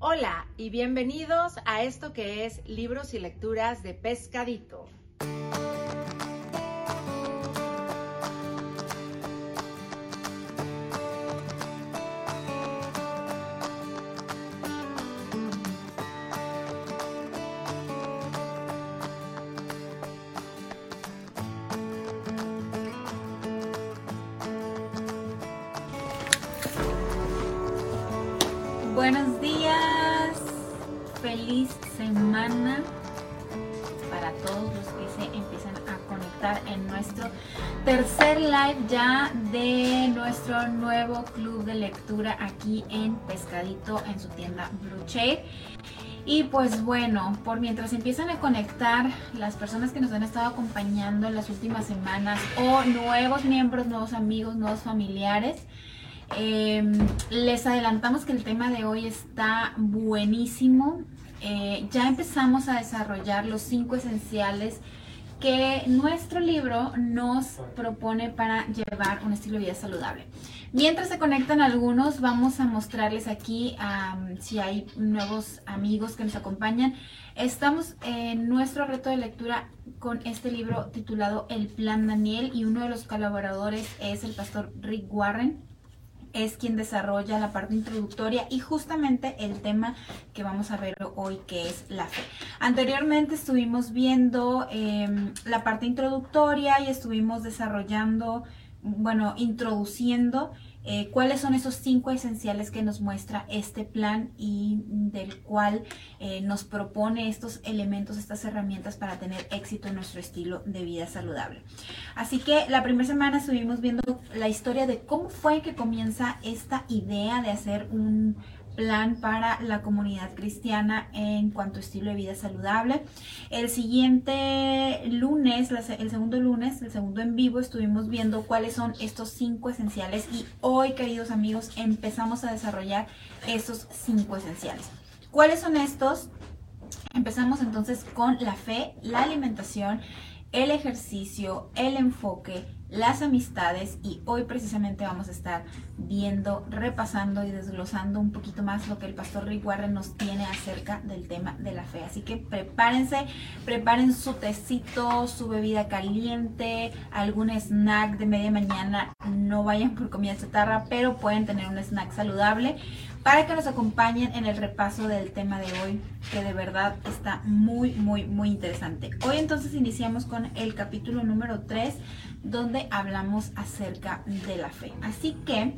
Hola y bienvenidos a esto que es Libros y Lecturas de Pescadito. Aquí en Pescadito en su tienda Blue Y pues bueno, por mientras empiezan a conectar las personas que nos han estado acompañando en las últimas semanas o nuevos miembros, nuevos amigos, nuevos familiares, Em, les adelantamos que el tema de hoy está buenísimo. Eh, ya empezamos a desarrollar los cinco esenciales que nuestro libro nos propone para llevar un estilo de vida saludable. Mientras se conectan algunos, vamos a mostrarles aquí si hay nuevos amigos que nos acompañan. Estamos en nuestro reto de lectura con este libro titulado El Plan Daniel y uno de los colaboradores es el pastor Rick Warren es quien desarrolla la parte introductoria y justamente el tema que vamos a ver hoy que es la fe. Anteriormente estuvimos viendo em, la parte introductoria y estuvimos desarrollando, bueno, introduciendo eh, cuáles son esos cinco esenciales que nos muestra este plan y del cual eh, nos propone estos elementos, estas herramientas para tener éxito en nuestro estilo de vida saludable. Así que la primera semana estuvimos viendo la historia de cómo fue que comienza esta idea de hacer un plan para la comunidad cristiana en cuanto a estilo de vida saludable. El siguiente lunes, el segundo lunes, el segundo en vivo, estuvimos viendo cuáles son estos cinco esenciales y hoy, queridos amigos, empezamos a desarrollar esos cinco esenciales. ¿Cuáles son estos? Empezamos entonces con la fe, la alimentación, el ejercicio, el enfoque, las amistades y hoy precisamente vamos a estar viendo, repasando y desglosando un poquito más lo que el pastor Rick Warren nos tiene acerca del tema de la fe. Así que prepárense, preparen su tecito, su bebida caliente, algún snack de media mañana. No vayan por comida chatarra, pero pueden tener un snack saludable para que nos acompañen en el repaso del tema de hoy, que de verdad está muy, muy, muy interesante. Hoy entonces iniciamos con el capítulo número 3 donde hablamos acerca de la fe. Así que,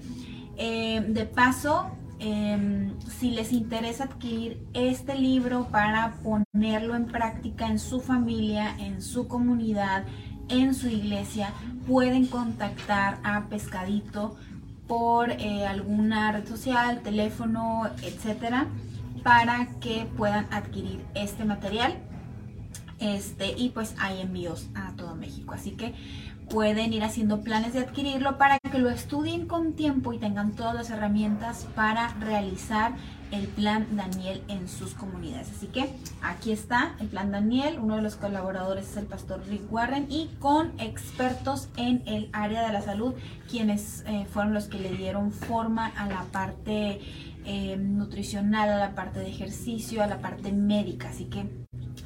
eh, de paso, em, si les interesa adquirir este libro para ponerlo en práctica en su familia, en su comunidad, en su iglesia, pueden contactar a Pescadito por eh, alguna red social, teléfono, etcétera, para que puedan adquirir este material. Este, y pues hay envíos a todo México. Así que pueden ir haciendo planes de adquirirlo para que lo estudien con tiempo y tengan todas las herramientas para realizar el plan Daniel en sus comunidades. Así que aquí está el plan Daniel, uno de los colaboradores es el pastor Rick Warren y con expertos en el área de la salud, quienes eh, fueron los que le dieron forma a la parte eh, nutricional, a la parte de ejercicio, a la parte médica. Así que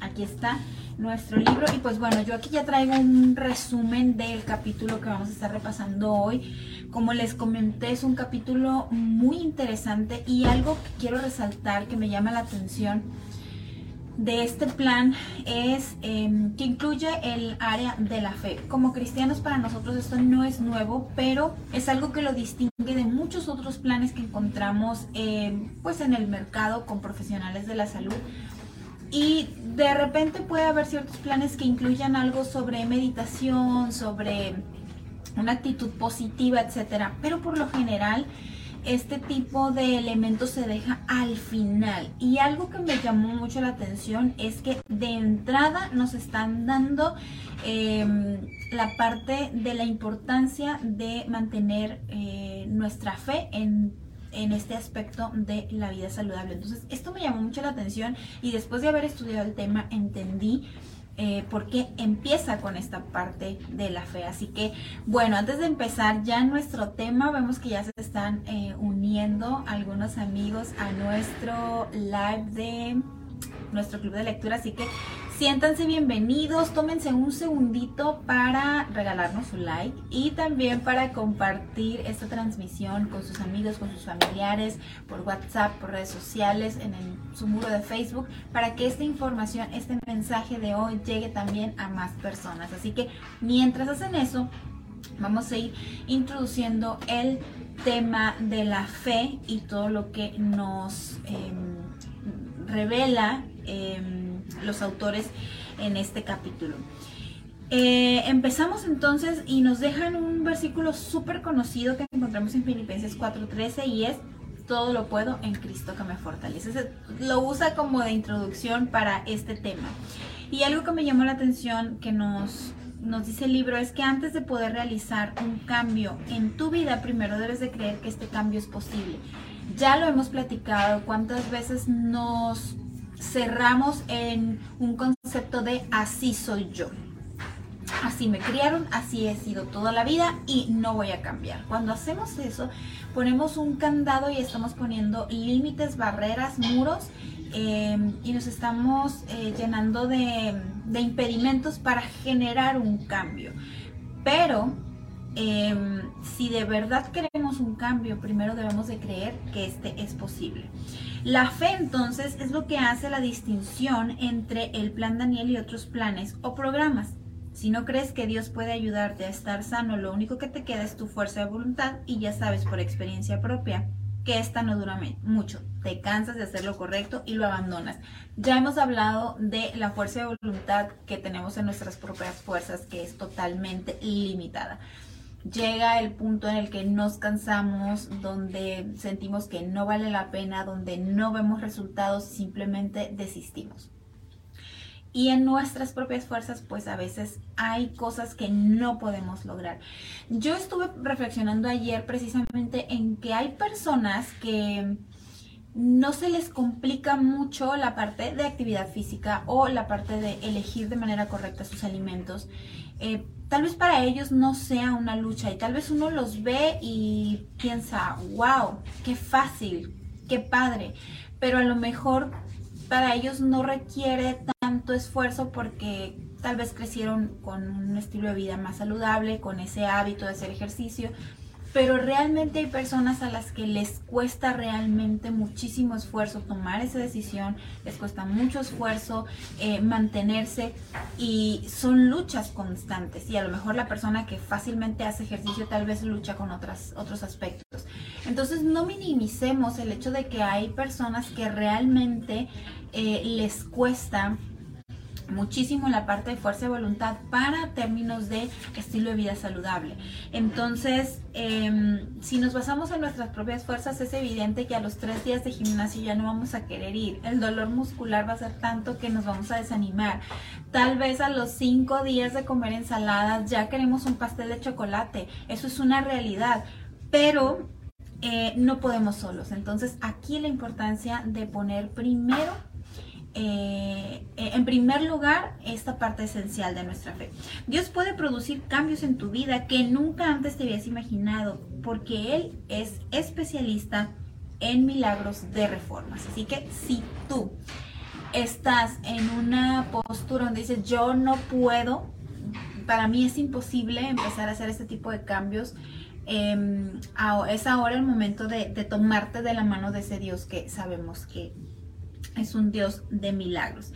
aquí está nuestro libro. Y pues bueno, yo aquí ya traigo un resumen del capítulo que vamos a estar repasando hoy. Como les comenté, es un capítulo muy interesante y algo que quiero resaltar que me llama la atención de este plan es em, que incluye el área de la fe. Como cristianos para nosotros esto no es nuevo, pero es algo que lo distingue de muchos otros planes que encontramos em, pues en el mercado con profesionales de la salud y de repente puede haber ciertos planes que incluyan algo sobre meditación, sobre una actitud positiva, etcétera. Pero por lo general, este tipo de elementos se deja al final. Y algo que me llamó mucho la atención es que de entrada nos están dando em, la parte de la importancia de mantener eh, nuestra fe en en este aspecto de la vida saludable. Entonces, esto me llamó mucho la atención y después de haber estudiado el tema entendí eh, porque empieza con esta parte de la fe. Así que, bueno, antes de empezar ya nuestro tema, vemos que ya se están eh, uniendo algunos amigos a nuestro live de nuestro club de lectura. Así que Siéntanse bienvenidos, tómense un segundito para regalarnos su like y también para compartir esta transmisión con sus amigos, con sus familiares, por WhatsApp, por redes sociales, en su muro de Facebook, para que esta información, este mensaje de hoy llegue también a más personas. Así que mientras hacen eso, vamos a ir introduciendo el tema de la fe y todo lo que nos em, revela. Em, los autores en este capítulo. Eh, empezamos entonces y nos dejan un versículo súper conocido que encontramos en Filipenses 4:13 y es todo lo puedo en Cristo que me fortalece. lo usa como de introducción para este tema. Y algo que me llamó la atención que nos, nos dice el libro es que antes de poder realizar un cambio en tu vida, primero debes de creer que este cambio es posible. Ya lo hemos platicado, cuántas veces nos cerramos en un concepto de así soy yo. Así me criaron, así he sido toda la vida y no voy a cambiar. Cuando hacemos eso, ponemos un candado y estamos poniendo límites, barreras, muros em, y nos estamos eh, llenando de, de impedimentos para generar un cambio. Pero Em, si de verdad queremos un cambio, primero debemos de creer que este es posible. La fe entonces es lo que hace la distinción entre el plan Daniel y otros planes o programas. Si no crees que Dios puede ayudarte a estar sano, lo único que te queda es tu fuerza de voluntad y ya sabes por experiencia propia que esta no dura mucho. Te cansas de hacer lo correcto y lo abandonas. Ya hemos hablado de la fuerza de voluntad que tenemos en nuestras propias fuerzas, que es totalmente limitada llega el punto en el que nos cansamos, donde sentimos que no vale la pena, donde no vemos resultados, simplemente desistimos. Y en nuestras propias fuerzas, pues a veces hay cosas que no podemos lograr. Yo estuve reflexionando ayer precisamente en que hay personas que no se les complica mucho la parte de actividad física o la parte de elegir de manera correcta sus alimentos. Eh, tal vez para ellos no sea una lucha y tal vez uno los ve y piensa, wow, qué fácil, qué padre, pero a lo mejor para ellos no requiere tanto esfuerzo porque tal vez crecieron con un estilo de vida más saludable, con ese hábito de hacer ejercicio, pero realmente hay personas a las que les cuesta realmente muchísimo esfuerzo tomar esa decisión, les cuesta mucho esfuerzo eh, mantenerse y son luchas constantes y a lo mejor la persona que fácilmente hace ejercicio tal vez lucha con otras, otros aspectos. Entonces no minimicemos el hecho de que hay personas que realmente eh, les cuesta muchísimo la parte de fuerza de voluntad para términos de estilo de vida saludable. Entonces, em, si nos basamos en nuestras propias fuerzas, es evidente que a los tres días de gimnasio ya no vamos a querer ir. El dolor muscular va a ser tanto que nos vamos a desanimar. Tal vez a los cinco días de comer ensaladas ya queremos un pastel de chocolate. Eso es una realidad. Pero eh, no podemos solos. Entonces, aquí la importancia de poner primero eh, en primer lugar, esta parte esencial de nuestra fe. Dios puede producir cambios en tu vida que nunca antes te habías imaginado, porque Él es especialista en milagros de reformas. Así que si tú estás en una postura donde dices, yo no puedo, para mí es imposible empezar a hacer este tipo de cambios, em, es ahora el momento de tomarte de la mano de ese Dios que sabemos que es un Dios de milagros.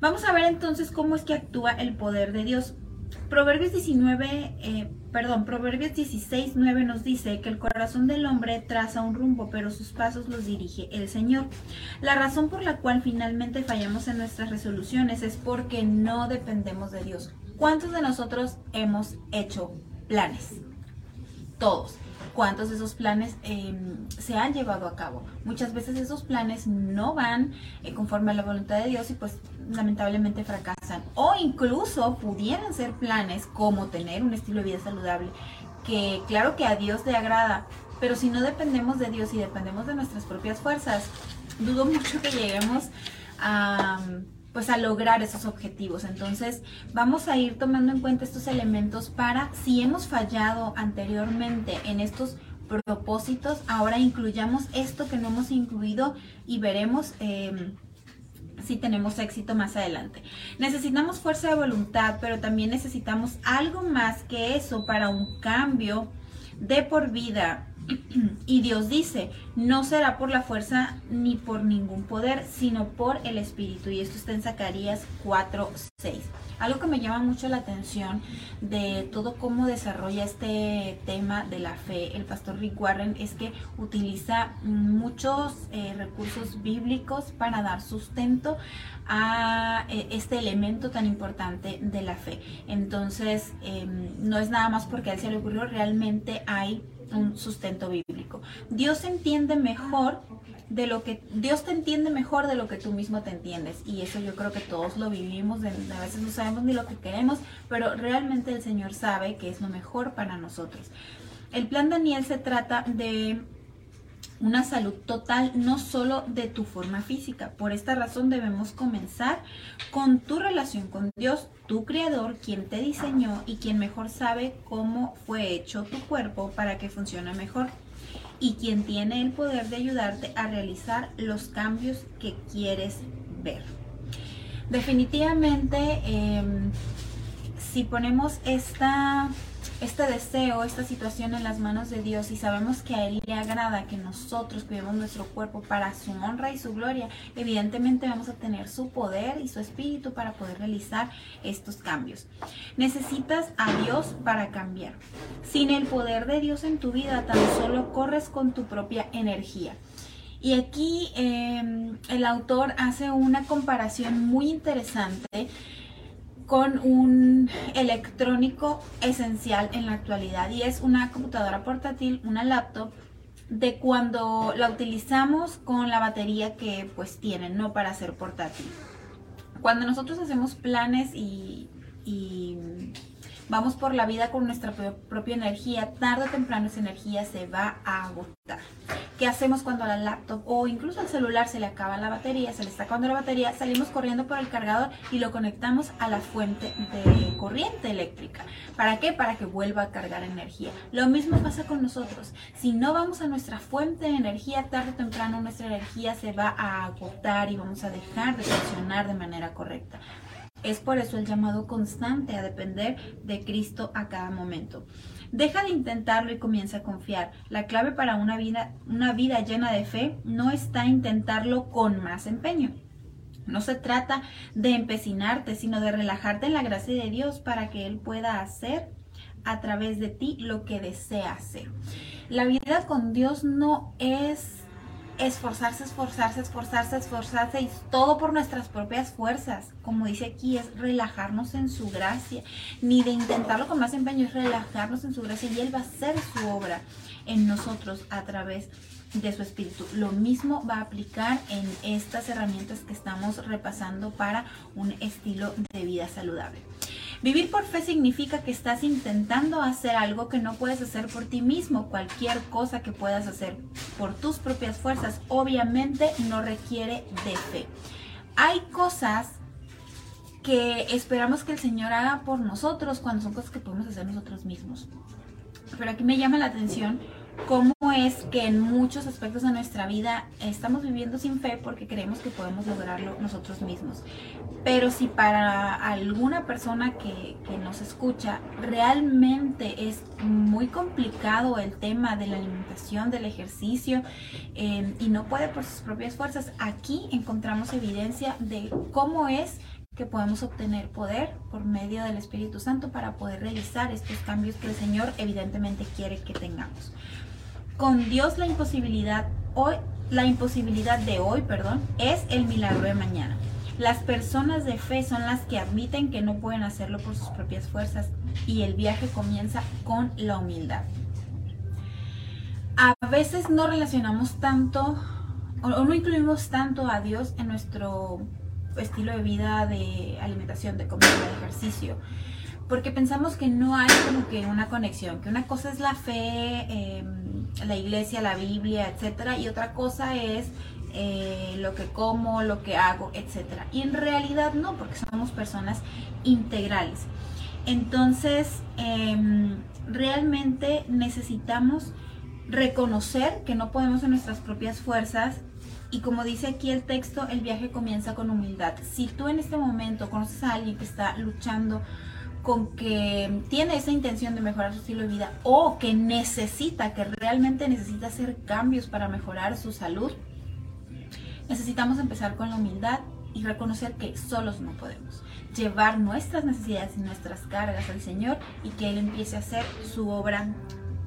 Vamos a ver entonces cómo es que actúa el poder de Dios. Proverbios 19, eh, perdón, Proverbios 16, 9 nos dice que el corazón del hombre traza un rumbo, pero sus pasos los dirige el Señor. La razón por la cual finalmente fallamos en nuestras resoluciones es porque no dependemos de Dios. ¿Cuántos de nosotros hemos hecho planes? Todos cuántos de esos planes em, se han llevado a cabo. Muchas veces esos planes no van eh, conforme a la voluntad de Dios y pues lamentablemente fracasan. O incluso pudieran ser planes como tener un estilo de vida saludable, que claro que a Dios le agrada, pero si no dependemos de Dios y dependemos de nuestras propias fuerzas, dudo mucho que lleguemos a pues a lograr esos objetivos. Entonces vamos a ir tomando en cuenta estos elementos para si hemos fallado anteriormente en estos propósitos, ahora incluyamos esto que no hemos incluido y veremos em, si tenemos éxito más adelante. Necesitamos fuerza de voluntad, pero también necesitamos algo más que eso para un cambio de por vida y Dios dice, no será por la fuerza ni por ningún poder, sino por el Espíritu. Y esto está en Zacarías 4, 6. Algo que me llama mucho la atención de todo cómo desarrolla este tema de la fe el pastor Rick Warren es que utiliza muchos eh, recursos bíblicos para dar sustento a eh, este elemento tan importante de la fe. Entonces, em, no es nada más porque a él se le ocurrió, realmente hay un sustento bíblico. Dios entiende mejor de lo que Dios te entiende mejor de lo que tú mismo te entiendes y eso yo creo que todos lo vivimos, a veces no sabemos ni lo que queremos, pero realmente el Señor sabe que es lo mejor para nosotros. El plan Daniel se trata de una salud total, no solo de tu forma física. Por esta razón debemos comenzar con tu relación con Dios, tu creador, quien te diseñó y quien mejor sabe cómo fue hecho tu cuerpo para que funcione mejor y quien tiene el poder de ayudarte a realizar los cambios que quieres ver. Definitivamente, em, si ponemos esta este deseo, esta situación en las manos de Dios y sabemos que a Él le agrada que nosotros cuidemos nuestro cuerpo para su honra y su gloria, evidentemente vamos a tener su poder y su espíritu para poder realizar estos cambios. Necesitas a Dios para cambiar. Sin el poder de Dios en tu vida, tan solo corres con tu propia energía. Y aquí em, el autor hace una comparación muy interesante con un electrónico esencial en la actualidad y es una computadora portátil, una laptop de cuando la utilizamos con la batería que pues tiene, no para ser portátil. Cuando nosotros hacemos planes y, y vamos por la vida con nuestra propia energía, tarde o temprano esa energía se va a agotar. ¿Qué hacemos cuando a la laptop o incluso al celular se le acaba la batería, se le está acabando la batería? Salimos corriendo por el cargador y lo conectamos a la fuente de corriente eléctrica. ¿Para qué? Para que vuelva a cargar energía. Lo mismo pasa con nosotros. Si no vamos a nuestra fuente de energía, tarde o temprano nuestra energía se va a agotar y vamos a dejar de funcionar de manera correcta. Es por eso el llamado constante a depender de Cristo a cada momento. Deja de intentarlo y comienza a confiar. La clave para una vida, una vida llena de fe no está en intentarlo con más empeño. No se trata de empecinarte, sino de relajarte en la gracia de Dios para que Él pueda hacer a través de ti lo que desea hacer. La vida con Dios no es esforzarse, esforzarse, esforzarse, esforzarse y todo por nuestras propias fuerzas. Como dice aquí, es relajarnos en su gracia. Ni de intentarlo con más empeño, es relajarnos en su gracia y Él va a hacer su obra en nosotros a través de su espíritu. Lo mismo va a aplicar en estas herramientas que estamos repasando para un estilo de vida saludable. Vivir por fe significa que estás intentando hacer algo que no puedes hacer por ti mismo. Cualquier cosa que puedas hacer por tus propias fuerzas obviamente no requiere de fe. Hay cosas que esperamos que el Señor haga por nosotros cuando son cosas que podemos hacer nosotros mismos. Pero aquí me llama la atención cómo es que en muchos aspectos de nuestra vida estamos viviendo sin fe porque creemos que podemos lograrlo nosotros mismos. Pero si para alguna persona que, nos escucha realmente es muy complicado el tema de la alimentación, del ejercicio eh, y no puede por sus propias fuerzas, aquí encontramos evidencia de cómo es que podemos obtener poder por medio del Espíritu Santo para poder realizar estos cambios que el Señor evidentemente quiere que tengamos. Con Dios la imposibilidad hoy, la imposibilidad de hoy, perdón, es el milagro de mañana. Las personas de fe son las que admiten que no pueden hacerlo por sus propias fuerzas y el viaje comienza con la humildad. A veces no relacionamos tanto o no incluimos tanto a Dios en nuestro estilo de vida, de alimentación, de comida, de ejercicio, porque pensamos que no hay como que una conexión, que una cosa es la fe, em, la iglesia, la Biblia, etcétera, y otra cosa es eh, lo que como, lo que hago, etc. Y en realidad no, porque somos personas integrales. Entonces, em, realmente necesitamos reconocer que no podemos en nuestras propias fuerzas y como dice aquí el texto, el viaje comienza con humildad. Si tú en este momento conoces a alguien que está luchando con que tiene esa intención de mejorar su estilo de vida o que necesita, que realmente necesita hacer cambios para mejorar su salud, necesitamos empezar con la humildad y reconocer que solos no podemos. Llevar nuestras necesidades y nuestras cargas al Señor y que Él empiece a hacer su obra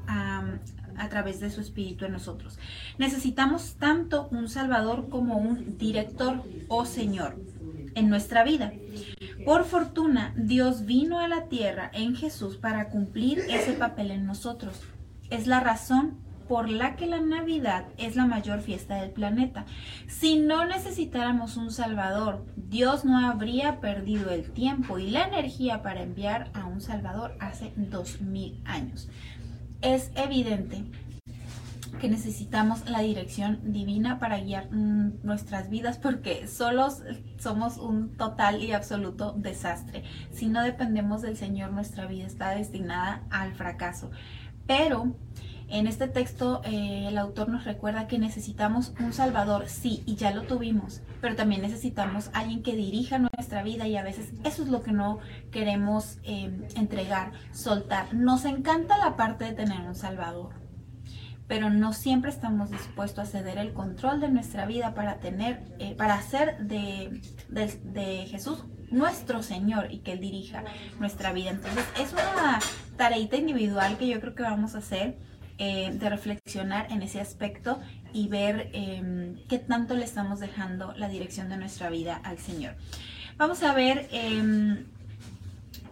a través de su espíritu en nosotros. Necesitamos tanto un Salvador como un director o Señor en nuestra vida. Por fortuna, Dios vino a la tierra en Jesús para cumplir ese papel en nosotros. Es la razón por la que la Navidad es la mayor fiesta del planeta. Si no necesitáramos un Salvador, Dios no habría perdido el tiempo y la energía para enviar a un Salvador hace dos mil años es evidente que necesitamos la dirección divina para guiar mm, nuestras vidas porque solos somos un total y absoluto desastre. Si no dependemos del Señor, nuestra vida está destinada al fracaso. Pero en este texto eh, el autor nos recuerda que necesitamos un Salvador, sí, y ya lo tuvimos, pero también necesitamos alguien que dirija nuestra vida y a veces eso es lo que no queremos eh, entregar, soltar. Nos encanta la parte de tener un Salvador, pero no siempre estamos dispuestos a ceder el control de nuestra vida para tener, eh, para hacer de, de Jesús nuestro Señor y que Él dirija nuestra vida. Entonces es una tareita individual que yo creo que vamos a hacer eh, de reflexionar en ese aspecto y ver em, qué tanto le estamos dejando la dirección de nuestra vida al Señor. Vamos a ver em,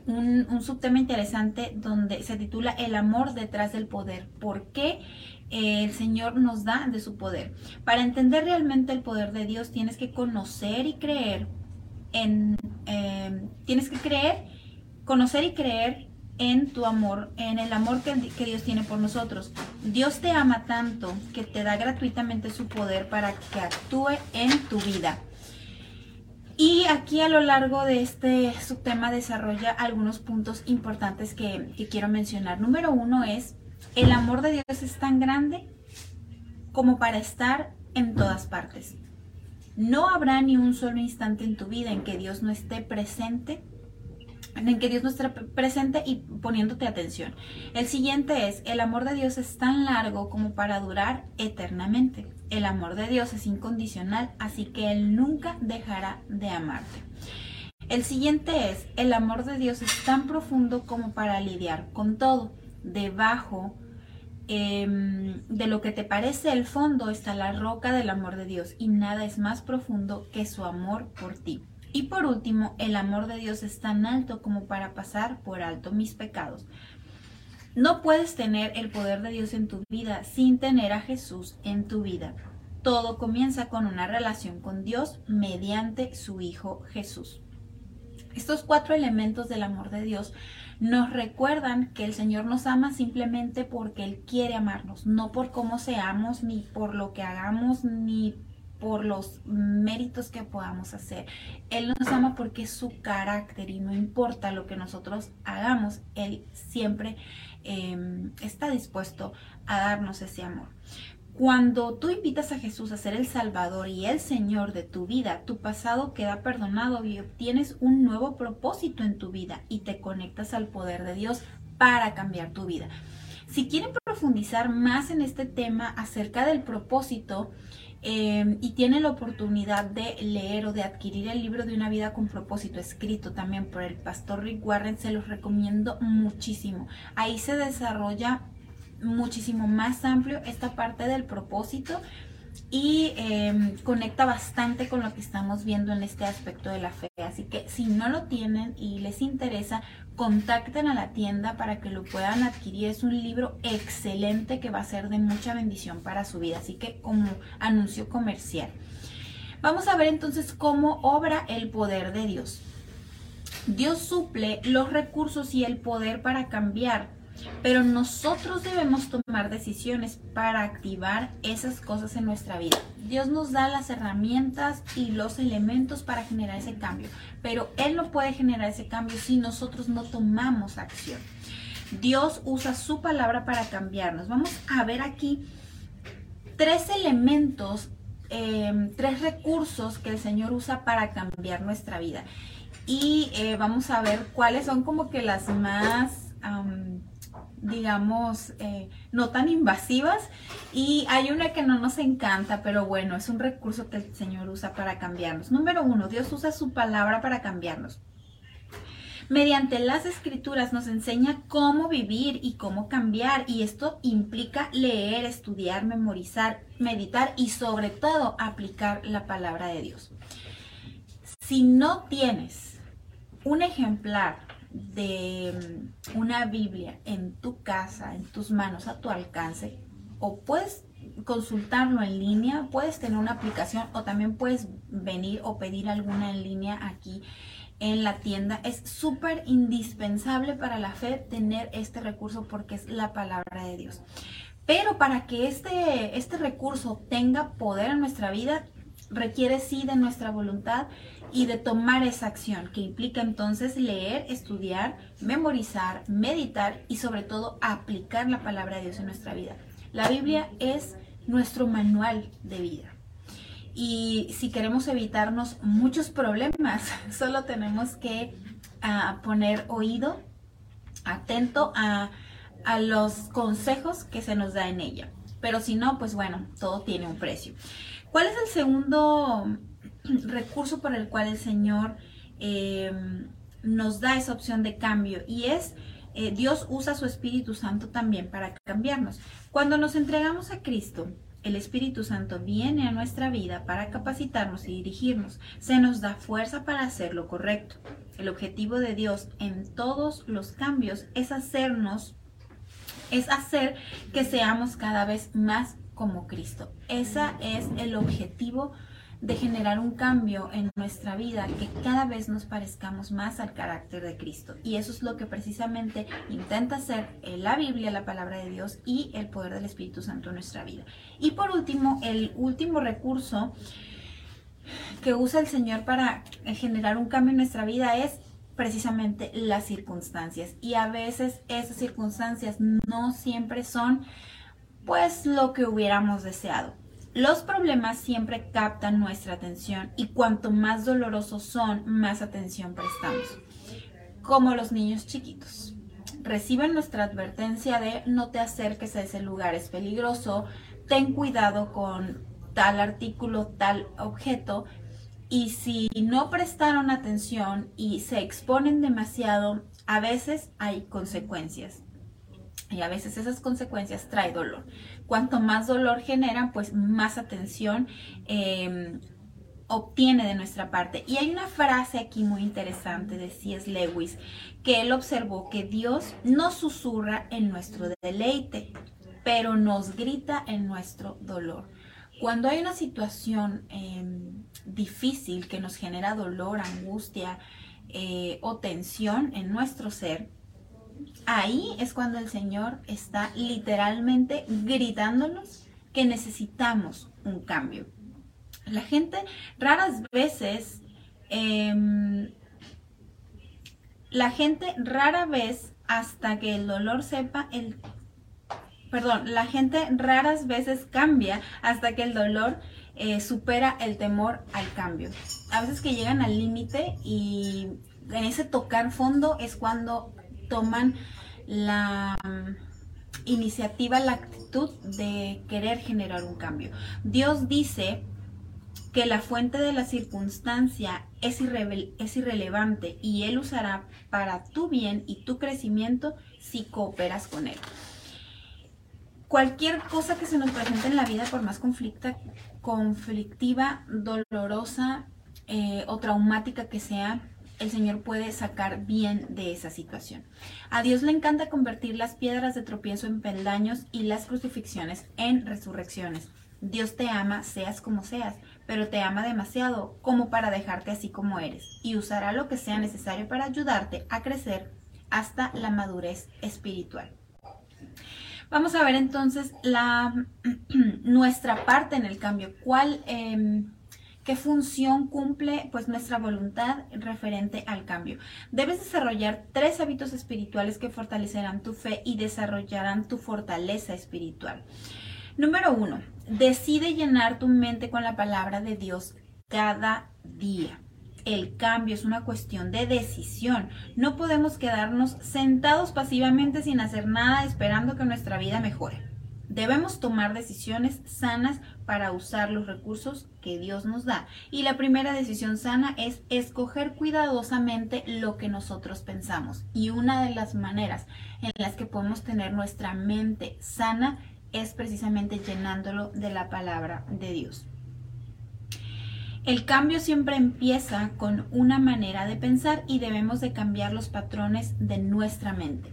un, subtema interesante donde se titula El amor detrás del poder. ¿Por qué? El Señor nos da de su poder. Para entender realmente el poder de Dios tienes que conocer y creer en, em, tienes que creer, conocer y creer en tu amor, en el amor que, Dios tiene por nosotros. Dios te ama tanto que te da gratuitamente su poder para que actúe en tu vida. Y aquí a lo largo de este subtema desarrolla algunos puntos importantes que, que quiero mencionar. Número uno es, el amor de Dios es tan grande como para estar en todas partes. No habrá ni un solo instante en tu vida en que Dios no esté presente en que Dios no esté presente y poniéndote atención. El siguiente es, el amor de Dios es tan largo como para durar eternamente. El amor de Dios es incondicional, así que Él nunca dejará de amarte. El siguiente es, el amor de Dios es tan profundo como para lidiar con todo. Debajo em, de lo que te parece el fondo está la roca del amor de Dios y nada es más profundo que su amor por ti. Y por último, el amor de Dios es tan alto como para pasar por alto mis pecados. No puedes tener el poder de Dios en tu vida sin tener a Jesús en tu vida. Todo comienza con una relación con Dios mediante su Hijo Jesús. Estos cuatro elementos del amor de Dios nos recuerdan que el Señor nos ama simplemente porque Él quiere amarnos, no por cómo seamos, ni por lo que hagamos, ni por los méritos que podamos hacer. Él nos ama porque es su carácter y no importa lo que nosotros hagamos, Él siempre em, está dispuesto a darnos ese amor. Cuando tú invitas a Jesús a ser el Salvador y el Señor de tu vida, tu pasado queda perdonado y obtienes un nuevo propósito en tu vida y te conectas al poder de Dios para cambiar tu vida. Si quieren profundizar más en este tema acerca del propósito, Em, y tiene la oportunidad de leer o de adquirir el libro de una vida con propósito, escrito también por el pastor Rick Warren, se los recomiendo muchísimo. Ahí se desarrolla muchísimo más amplio esta parte del propósito y em, conecta bastante con lo que estamos viendo en este aspecto de la fe. Así que si no lo tienen y les interesa, contacten a la tienda para que lo puedan adquirir. Es un libro excelente que va a ser de mucha bendición para su vida. Así que como anuncio comercial. Vamos a ver entonces cómo obra el poder de Dios. Dios suple los recursos y el poder para cambiar pero nosotros debemos tomar decisiones para activar esas cosas en nuestra vida. Dios nos da las herramientas y los elementos para generar ese cambio, pero Él no puede generar ese cambio si nosotros no tomamos acción. Dios usa su palabra para cambiarnos. Vamos a ver aquí tres elementos, em, tres recursos que el Señor usa para cambiar nuestra vida. Y eh, vamos a ver cuáles son como que las más digamos, eh, no tan invasivas. Y hay una que no nos encanta, pero bueno, es un recurso que el Señor usa para cambiarnos. Número uno, Dios usa su palabra para cambiarnos. Mediante las escrituras nos enseña cómo vivir y cómo cambiar y esto implica leer, estudiar, memorizar, meditar y sobre todo aplicar la palabra de Dios. Si no tienes un ejemplar de mm, una Biblia en tu casa, en tus manos, a tu alcance, o puedes consultarlo en línea, puedes tener una aplicación o también puedes venir o pedir alguna en línea aquí en la tienda. Es súper indispensable para la fe tener este recurso porque es la palabra de Dios. Pero para que este, este recurso tenga poder en nuestra vida, requiere sí de nuestra voluntad y de tomar esa acción, que implica entonces leer, estudiar, memorizar, meditar y sobre todo aplicar la palabra de Dios en nuestra vida. La Biblia es nuestro manual de vida. Y si queremos evitarnos muchos problemas, solo tenemos que ah, poner oído atento a, a los consejos que se nos da en ella. Pero si no, pues bueno, todo tiene un precio. ¿Cuál es el segundo recurso por el cual el Señor em, nos da esa opción de cambio y es eh, Dios usa su Espíritu Santo también para cambiarnos. Cuando nos entregamos a Cristo, el Espíritu Santo viene a nuestra vida para capacitarnos y dirigirnos. Se nos da fuerza para hacer lo correcto. El objetivo de Dios en todos los cambios es hacernos, es hacer que seamos cada vez más como Cristo. Ese es el objetivo de generar un cambio en nuestra vida, que cada vez nos parezcamos más al carácter de Cristo. Y eso es lo que precisamente intenta hacer la Biblia, la palabra de Dios y el poder del Espíritu Santo en nuestra vida. Y por último, el último recurso que usa el Señor para generar un cambio en nuestra vida es precisamente las circunstancias. Y a veces esas circunstancias no siempre son pues lo que hubiéramos deseado. Los problemas siempre captan nuestra atención y cuanto más dolorosos son, más atención prestamos. Como los niños chiquitos. Reciben nuestra advertencia de no te acerques a ese lugar, es peligroso, ten cuidado con tal artículo, tal objeto. Y si no prestaron atención y se exponen demasiado, a veces hay consecuencias. Y a veces esas consecuencias traen dolor. Cuanto más dolor generan, pues más atención em, obtiene de nuestra parte. Y hay una frase aquí muy interesante de C.S. Lewis, que él observó que Dios no susurra en nuestro deleite, pero nos grita en nuestro dolor. Cuando hay una situación em, difícil que nos genera dolor, angustia eh, o tensión en nuestro ser, ahí es cuando el Señor está literalmente gritándonos que necesitamos un cambio. La gente raras veces, em, la gente rara vez hasta que el dolor sepa el... Perdón, la gente raras veces cambia hasta que el dolor eh, supera el temor al cambio. A veces que llegan al límite y en ese tocar fondo es cuando toman la mm, iniciativa, la actitud de querer generar un cambio. Dios dice que la fuente de la circunstancia es, es irrelevante y Él usará para tu bien y tu crecimiento si cooperas con Él. Cualquier cosa que se nos presente en la vida, por más conflictiva, dolorosa eh, o traumática que sea, el Señor puede sacar bien de esa situación. A Dios le encanta convertir las piedras de tropiezo en peldaños y las crucifixiones en resurrecciones. Dios te ama, seas como seas, pero te ama demasiado como para dejarte así como eres, y usará lo que sea necesario para ayudarte a crecer hasta la madurez espiritual. Vamos a ver entonces la, nuestra parte en el cambio. ¿Cuál, em, qué función cumple pues nuestra voluntad referente al cambio? Debes desarrollar tres hábitos espirituales que fortalecerán tu fe y desarrollarán tu fortaleza espiritual. Número uno, decide llenar tu mente con la palabra de Dios cada día. El cambio es una cuestión de decisión. No podemos quedarnos sentados pasivamente sin hacer nada esperando que nuestra vida mejore. Debemos tomar decisiones sanas para usar los recursos que Dios nos da. Y la primera decisión sana es escoger cuidadosamente lo que nosotros pensamos. Y una de las maneras en las que podemos tener nuestra mente sana es precisamente llenándolo de la palabra de Dios. El cambio siempre empieza con una manera de pensar y debemos de cambiar los patrones de nuestra mente.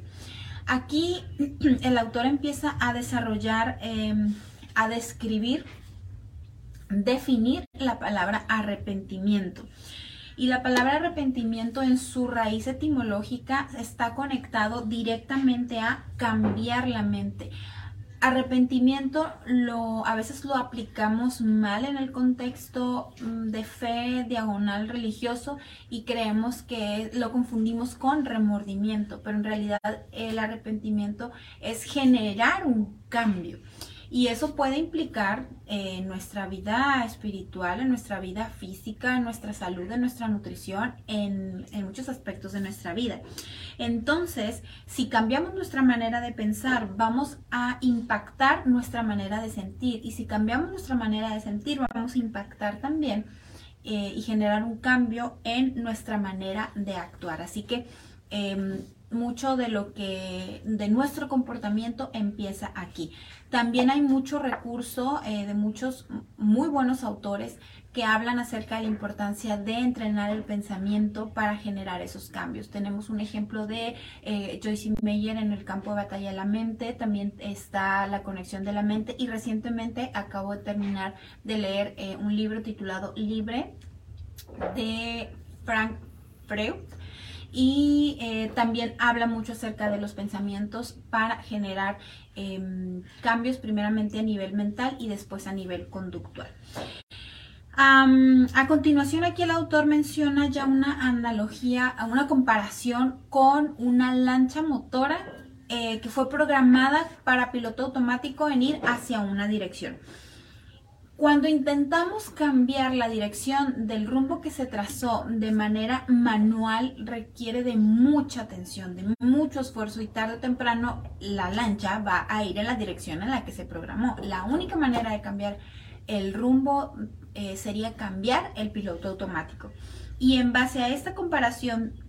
Aquí el autor empieza a desarrollar, em, a describir, definir la palabra arrepentimiento. Y la palabra arrepentimiento en su raíz etimológica está conectado directamente a cambiar la mente, arrepentimiento lo a veces lo aplicamos mal en el contexto mm, de fe diagonal religioso y creemos que lo confundimos con remordimiento, pero en realidad el arrepentimiento es generar un cambio. Y eso puede implicar en nuestra vida espiritual, en nuestra vida física, en nuestra salud, en nuestra nutrición, en, en, muchos aspectos de nuestra vida. Entonces, si cambiamos nuestra manera de pensar, vamos a impactar nuestra manera de sentir. Y si cambiamos nuestra manera de sentir, vamos a impactar también eh, y generar un cambio en nuestra manera de actuar. Así que eh, mucho de lo que, de nuestro comportamiento empieza aquí. También hay mucho recurso eh, de muchos muy buenos autores que hablan acerca de la importancia de entrenar el pensamiento para generar esos cambios. Tenemos un ejemplo de eh, Joyce Meyer en el campo de batalla de la mente, también está la conexión de la mente y recientemente acabo de terminar de leer eh, un libro titulado Libre de Frank Freud y eh, también habla mucho acerca de los pensamientos para generar em, cambios primeramente a nivel mental y después a nivel conductual. a continuación aquí el autor menciona ya una analogía, una comparación con una lancha motora eh, que fue programada para piloto automático en ir hacia una dirección. Cuando intentamos cambiar la dirección del rumbo que se trazó de manera manual, requiere de mucha atención, de mucho esfuerzo y tarde o temprano la lancha va a ir en la dirección en la que se programó. La única manera de cambiar el rumbo eh, sería cambiar el piloto automático. Y en base a esta comparación,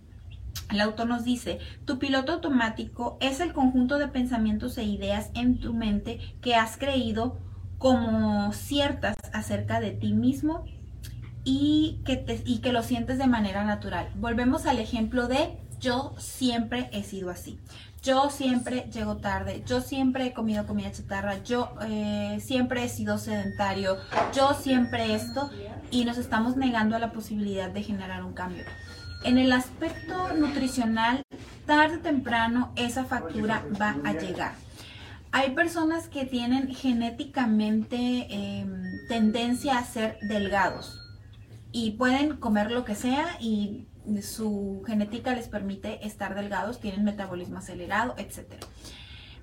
el autor nos dice, tu piloto automático es el conjunto de pensamientos e ideas en tu mente que has creído como ciertas acerca de ti mismo y que, y que lo sientes de manera natural. Volvemos al ejemplo de yo siempre he sido así. Yo siempre llego tarde, yo siempre he comido comida chatarra, yo eh, siempre he sido sedentario, yo siempre esto y nos estamos negando a la posibilidad de generar un cambio. En el aspecto nutricional, tarde o temprano esa factura va a llegar. Hay personas que tienen genéticamente em, tendencia a ser delgados y pueden comer lo que sea y su genética les permite estar delgados, tienen metabolismo acelerado, etc.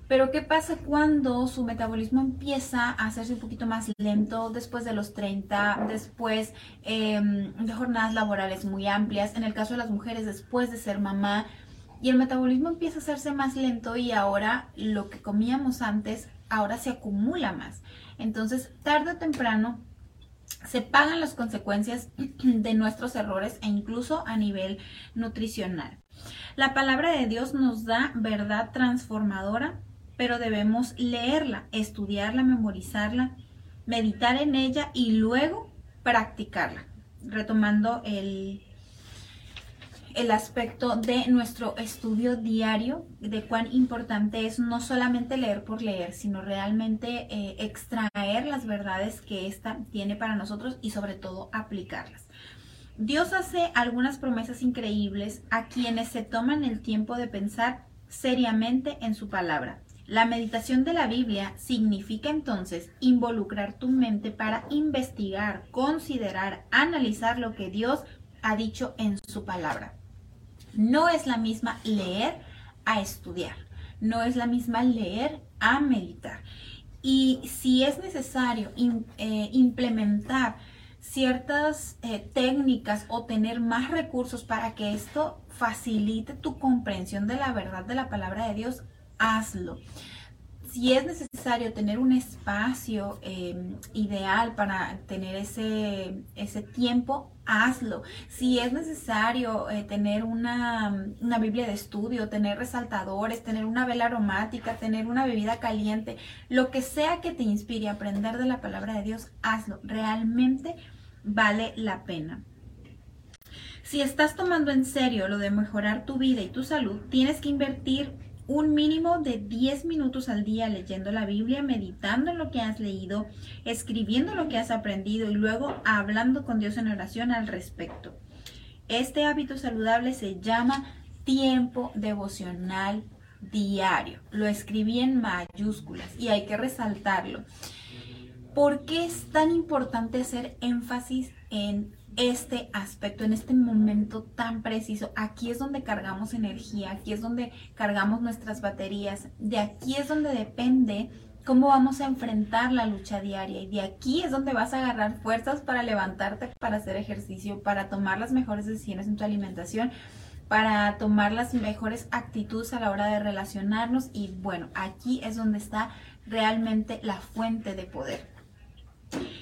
Pero ¿qué pasa cuando su metabolismo empieza a hacerse un poquito más lento después de los 30, después em, de jornadas laborales muy amplias? En el caso de las mujeres, después de ser mamá, y el metabolismo empieza a hacerse más lento y ahora lo que comíamos antes ahora se acumula más. Entonces, tarde o temprano se pagan las consecuencias de nuestros errores e incluso a nivel nutricional. La palabra de Dios nos da verdad transformadora, pero debemos leerla, estudiarla, memorizarla, meditar en ella y luego practicarla. Retomando el, el aspecto de nuestro estudio diario, de cuán importante es no solamente leer por leer, sino realmente eh, extraer las verdades que ésta tiene para nosotros y sobre todo aplicarlas. Dios hace algunas promesas increíbles a quienes se toman el tiempo de pensar seriamente en su palabra. La meditación de la Biblia significa entonces involucrar tu mente para investigar, considerar, analizar lo que Dios ha dicho en su palabra. No es la misma leer a estudiar, no es la misma leer a meditar. Y si es necesario eh, implementar ciertas eh, técnicas o tener más recursos para que esto facilite tu comprensión de la verdad de la palabra de Dios, hazlo. Si es necesario tener un espacio em, ideal para tener ese, ese tiempo, hazlo. Si es necesario eh, tener una, una, Biblia de estudio, tener resaltadores, tener una vela aromática, tener una bebida caliente, lo que sea que te inspire a aprender de la palabra de Dios, hazlo. Realmente vale la pena. Si estás tomando en serio lo de mejorar tu vida y tu salud, tienes que invertir un mínimo de 10 minutos al día leyendo la Biblia, meditando en lo que has leído, escribiendo lo que has aprendido y luego hablando con Dios en oración al respecto. Este hábito saludable se llama tiempo devocional diario. Lo escribí en mayúsculas y hay que resaltarlo. ¿Por qué es tan importante hacer énfasis en este aspecto, en este momento tan preciso. Aquí es donde cargamos energía, aquí es donde cargamos nuestras baterías, de aquí es donde depende cómo vamos a enfrentar la lucha diaria y de aquí es donde vas a agarrar fuerzas para levantarte, para hacer ejercicio, para tomar las mejores decisiones en tu alimentación, para tomar las mejores actitudes a la hora de relacionarnos y bueno, aquí es donde está realmente la fuente de poder.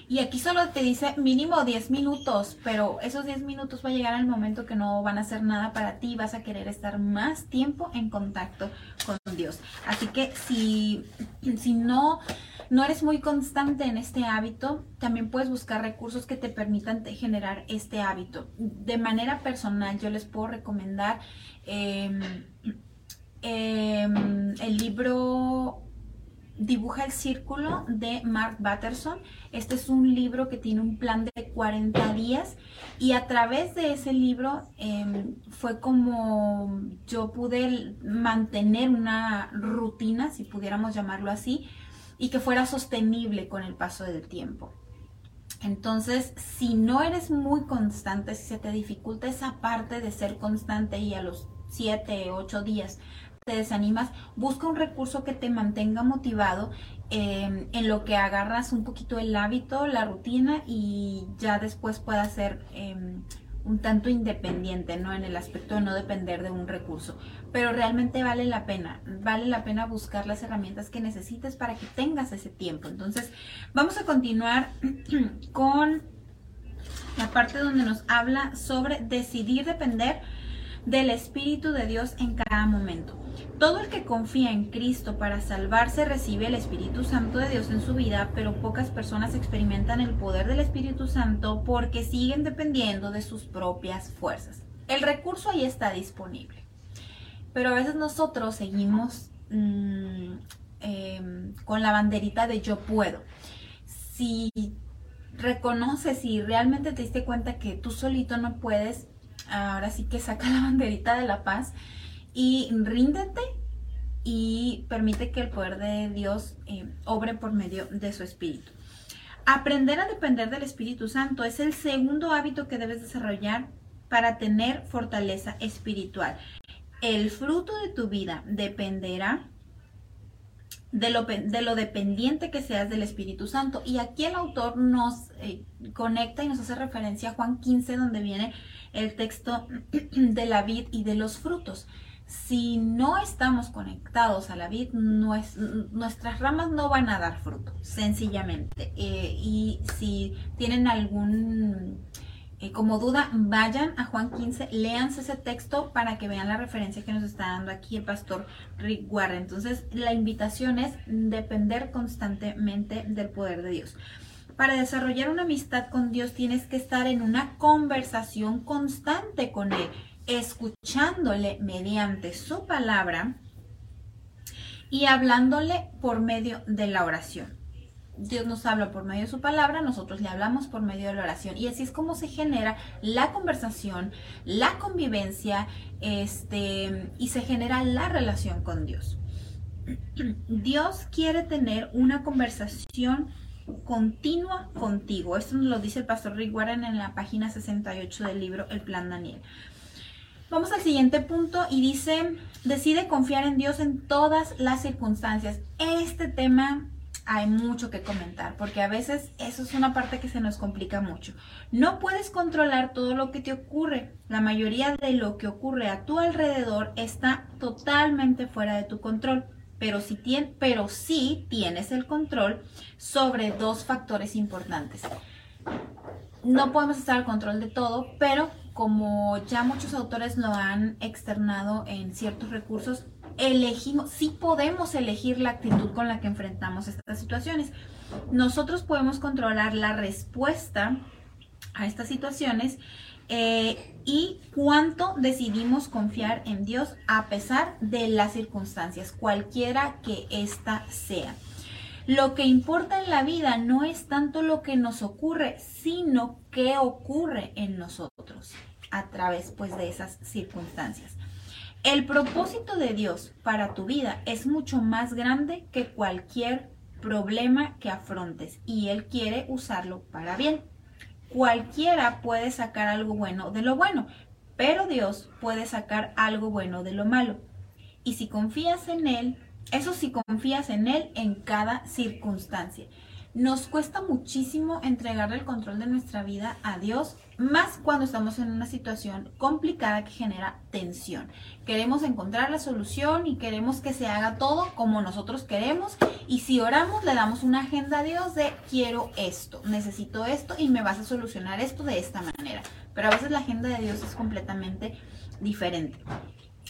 Y aquí solo te dice mínimo 10 minutos, pero esos 10 minutos va a llegar al momento que no van a hacer nada para ti, vas a querer estar más tiempo en contacto con Dios. Así que si, si no, no eres muy constante en este hábito, también puedes buscar recursos que te permitan generar este hábito. De manera personal, yo les puedo recomendar em, em, el libro Dibuja el Círculo de Mark Batterson. Este es un libro que tiene un plan de 40 días y a través de ese libro em, fue como yo pude mantener una rutina, si pudiéramos llamarlo así, y que fuera sostenible con el paso del tiempo. Entonces, si no eres muy constante, si se te dificulta esa parte de ser constante y a los 7, 8 días te desanimas, busca un recurso que te mantenga motivado em, en lo que agarras un poquito el hábito, la rutina y ya después pueda ser em, un tanto independiente, ¿no? En el aspecto de no depender de un recurso. Pero realmente vale la pena, vale la pena buscar las herramientas que necesites para que tengas ese tiempo. Entonces, vamos a continuar con la parte donde nos habla sobre decidir depender del Espíritu de Dios en cada momento. Todo el que confía en Cristo para salvarse recibe el Espíritu Santo de Dios en su vida, pero pocas personas experimentan el poder del Espíritu Santo porque siguen dependiendo de sus propias fuerzas. El recurso ahí está disponible, pero a veces nosotros seguimos mm, em, con la banderita de yo puedo. Si reconoces y realmente te diste cuenta que tú solito no puedes, ahora sí que saca la banderita de la paz y ríndete y permite que el poder de Dios eh, obre por medio de su espíritu. Aprender a depender del Espíritu Santo es el segundo hábito que debes desarrollar para tener fortaleza espiritual. El fruto de tu vida dependerá de lo, de lo, dependiente que seas del Espíritu Santo. Y aquí el autor nos eh, conecta y nos hace referencia a Juan 15, donde viene el texto de la vid y de los frutos. Si no estamos conectados a la vid, nuestras ramas no van a dar fruto, sencillamente. Eh, y si tienen algún eh, como duda, vayan a Juan 15, léanse ese texto para que vean la referencia que nos está dando aquí el pastor Rick Warren. Entonces, la invitación es depender constantemente del poder de Dios para desarrollar una amistad con Dios tienes que estar en una conversación constante con Él, escuchándole mediante su palabra y hablándole por medio de la oración. Dios nos habla por medio de su palabra, nosotros le hablamos por medio de la oración. Y así es como se genera la conversación, la convivencia, este, y se genera la relación con Dios. Dios quiere tener una conversación continua contigo. Esto nos lo dice el pastor Rick Warren en la página 68 del libro El Plan Daniel. Vamos al siguiente punto y dice, decide confiar en Dios en todas las circunstancias. Este tema hay mucho que comentar, porque a veces eso es una parte que se nos complica mucho. No puedes controlar todo lo que te ocurre. La mayoría de lo que ocurre a tu alrededor está totalmente fuera de tu control, pero sí, pero sí tienes el control sobre dos factores importantes. No podemos estar al control de todo, pero como ya muchos autores lo han externado en ciertos recursos, elegimos, sí podemos elegir la actitud con la que enfrentamos estas situaciones. Nosotros podemos controlar la respuesta a estas situaciones eh, y cuánto decidimos confiar en Dios a pesar de las circunstancias, cualquiera que ésta sea. Lo que importa en la vida no es tanto lo que nos ocurre, sino qué ocurre en nosotros a través pues de esas circunstancias. El propósito de Dios para tu vida es mucho más grande que cualquier problema que afrontes y Él quiere usarlo para bien. Cualquiera puede sacar algo bueno de lo bueno, pero Dios puede sacar algo bueno de lo malo. Y si confías en Él, eso si confías en Él en cada circunstancia. Nos cuesta muchísimo entregarle el control de nuestra vida a Dios, más cuando estamos en una situación complicada que genera tensión. Queremos encontrar la solución y queremos que se haga todo como nosotros queremos. Y si oramos, le damos una agenda a Dios de quiero esto, necesito esto y me vas a solucionar esto de esta manera. Pero a veces la agenda de Dios es completamente diferente.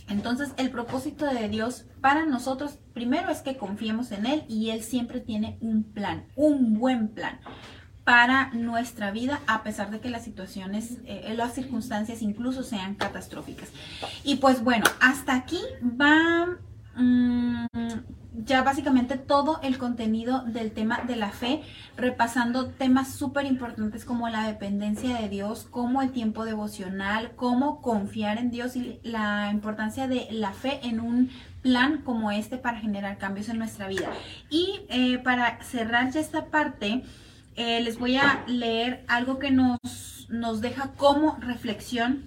Entonces, el propósito de Dios para nosotros, primero es que confiemos en Él y Él siempre tiene un plan, un buen plan para nuestra vida, a pesar de que las situaciones, eh, las circunstancias incluso sean catastróficas. Y pues bueno, hasta aquí va mm, ya básicamente todo el contenido del tema de la fe, repasando temas súper importantes como la dependencia de Dios, como el tiempo devocional, cómo confiar en Dios y la importancia de la fe en un plan como este para generar cambios en nuestra vida. Y eh, para cerrar ya esta parte, eh, les voy a leer algo que nos, nos deja como reflexión.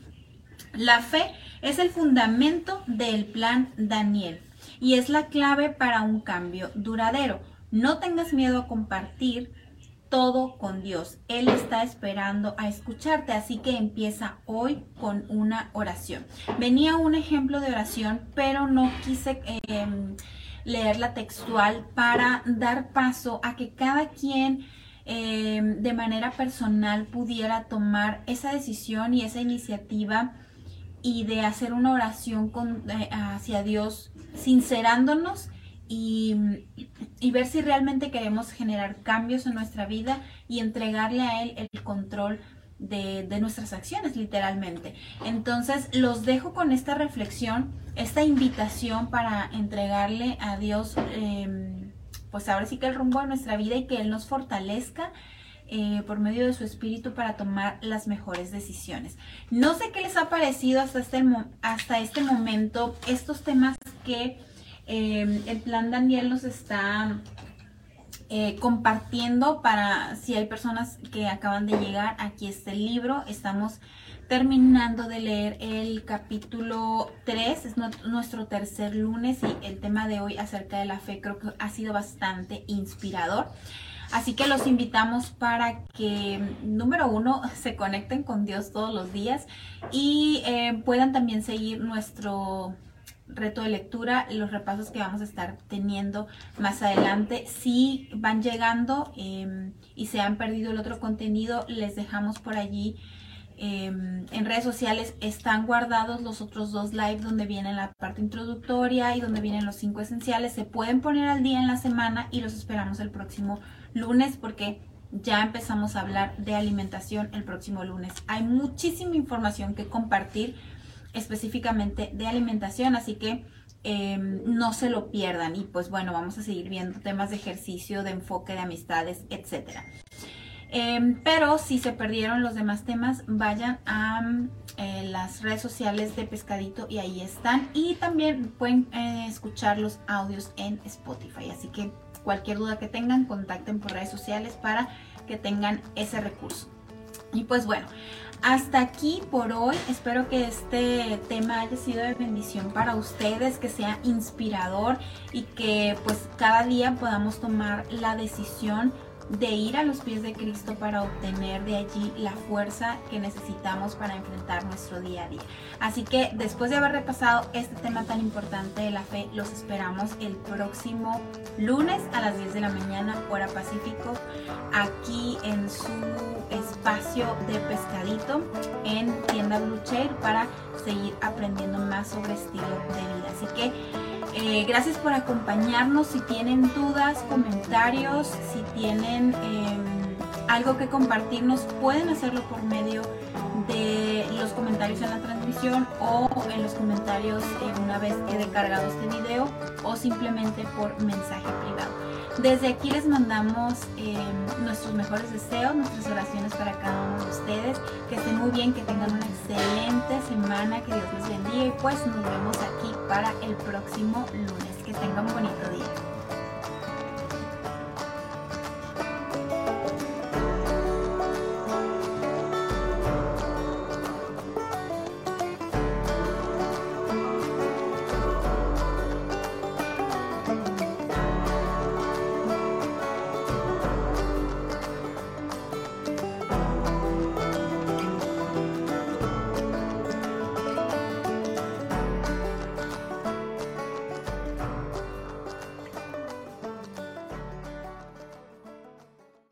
La fe es el fundamento del plan Daniel y es la clave para un cambio duradero. No tengas miedo a compartir todo con Dios. Él está esperando a escucharte, así que empieza hoy con una oración. Venía un ejemplo de oración, pero no quise em, leerla textual para dar paso a que cada quien em, de manera personal pudiera tomar esa decisión y esa iniciativa y de hacer una oración con, eh, hacia Dios, sincerándonos y, ver si realmente queremos generar cambios en nuestra vida y entregarle a Él el control de, nuestras acciones, literalmente. Entonces, los dejo con esta reflexión, esta invitación para entregarle a Dios, em, pues ahora sí que el rumbo de nuestra vida y que Él nos fortalezca eh, por medio de su espíritu para tomar las mejores decisiones. No sé qué les ha parecido hasta este, hasta este momento estos temas que eh, el plan Daniel nos está eh, compartiendo para si hay personas que acaban de llegar, aquí está el libro, estamos terminando de leer el capítulo 3, es nuestro tercer lunes y el tema de hoy acerca de la fe creo que ha sido bastante inspirador. Así que los invitamos para que, número uno, se conecten con Dios todos los días y eh, puedan también seguir nuestro reto de lectura, los repasos que vamos a estar teniendo más adelante. Si van llegando em, y se han perdido el otro contenido, les dejamos por allí em, en redes sociales. Están guardados los otros dos lives donde viene la parte introductoria y donde vienen los cinco esenciales. Se pueden poner al día en la semana y los esperamos el próximo lunes porque ya empezamos a hablar de alimentación el próximo lunes. Hay muchísima información que compartir específicamente de alimentación, así que em, no se lo pierdan. Y pues bueno, vamos a seguir viendo temas de ejercicio, de enfoque, de amistades, etcétera. Em, pero si se perdieron los demás temas, vayan a eh, las redes sociales de Pescadito y ahí están. Y también pueden eh, escuchar los audios en Spotify. Así que cualquier duda que tengan, contacten por redes sociales para que tengan ese recurso. Y pues bueno, hasta aquí por hoy. Espero que este tema haya sido de bendición para ustedes, que sea inspirador y que pues cada día podamos tomar la decisión de ir a los pies de Cristo para obtener de allí la fuerza que necesitamos para enfrentar nuestro día a día. Así que después de haber repasado este tema tan importante de la fe, los esperamos el próximo lunes a las 10 de la mañana, hora Pacífico, aquí en su espacio de pescadito en tienda Blue para seguir aprendiendo más sobre estilo de vida. Así que eh, gracias por acompañarnos. Si tienen dudas, comentarios, si tienen em, algo que compartirnos, pueden hacerlo por medio de los comentarios en la transmisión o en los comentarios una vez que he cargado este video o simplemente por mensaje privado. Desde aquí les mandamos em, nuestros mejores deseos, nuestras oraciones para cada uno de ustedes. Que estén muy bien, que tengan una excelente semana, que Dios les bendiga y pues nos vemos aquí para el próximo lunes. Que tengan un bonito día.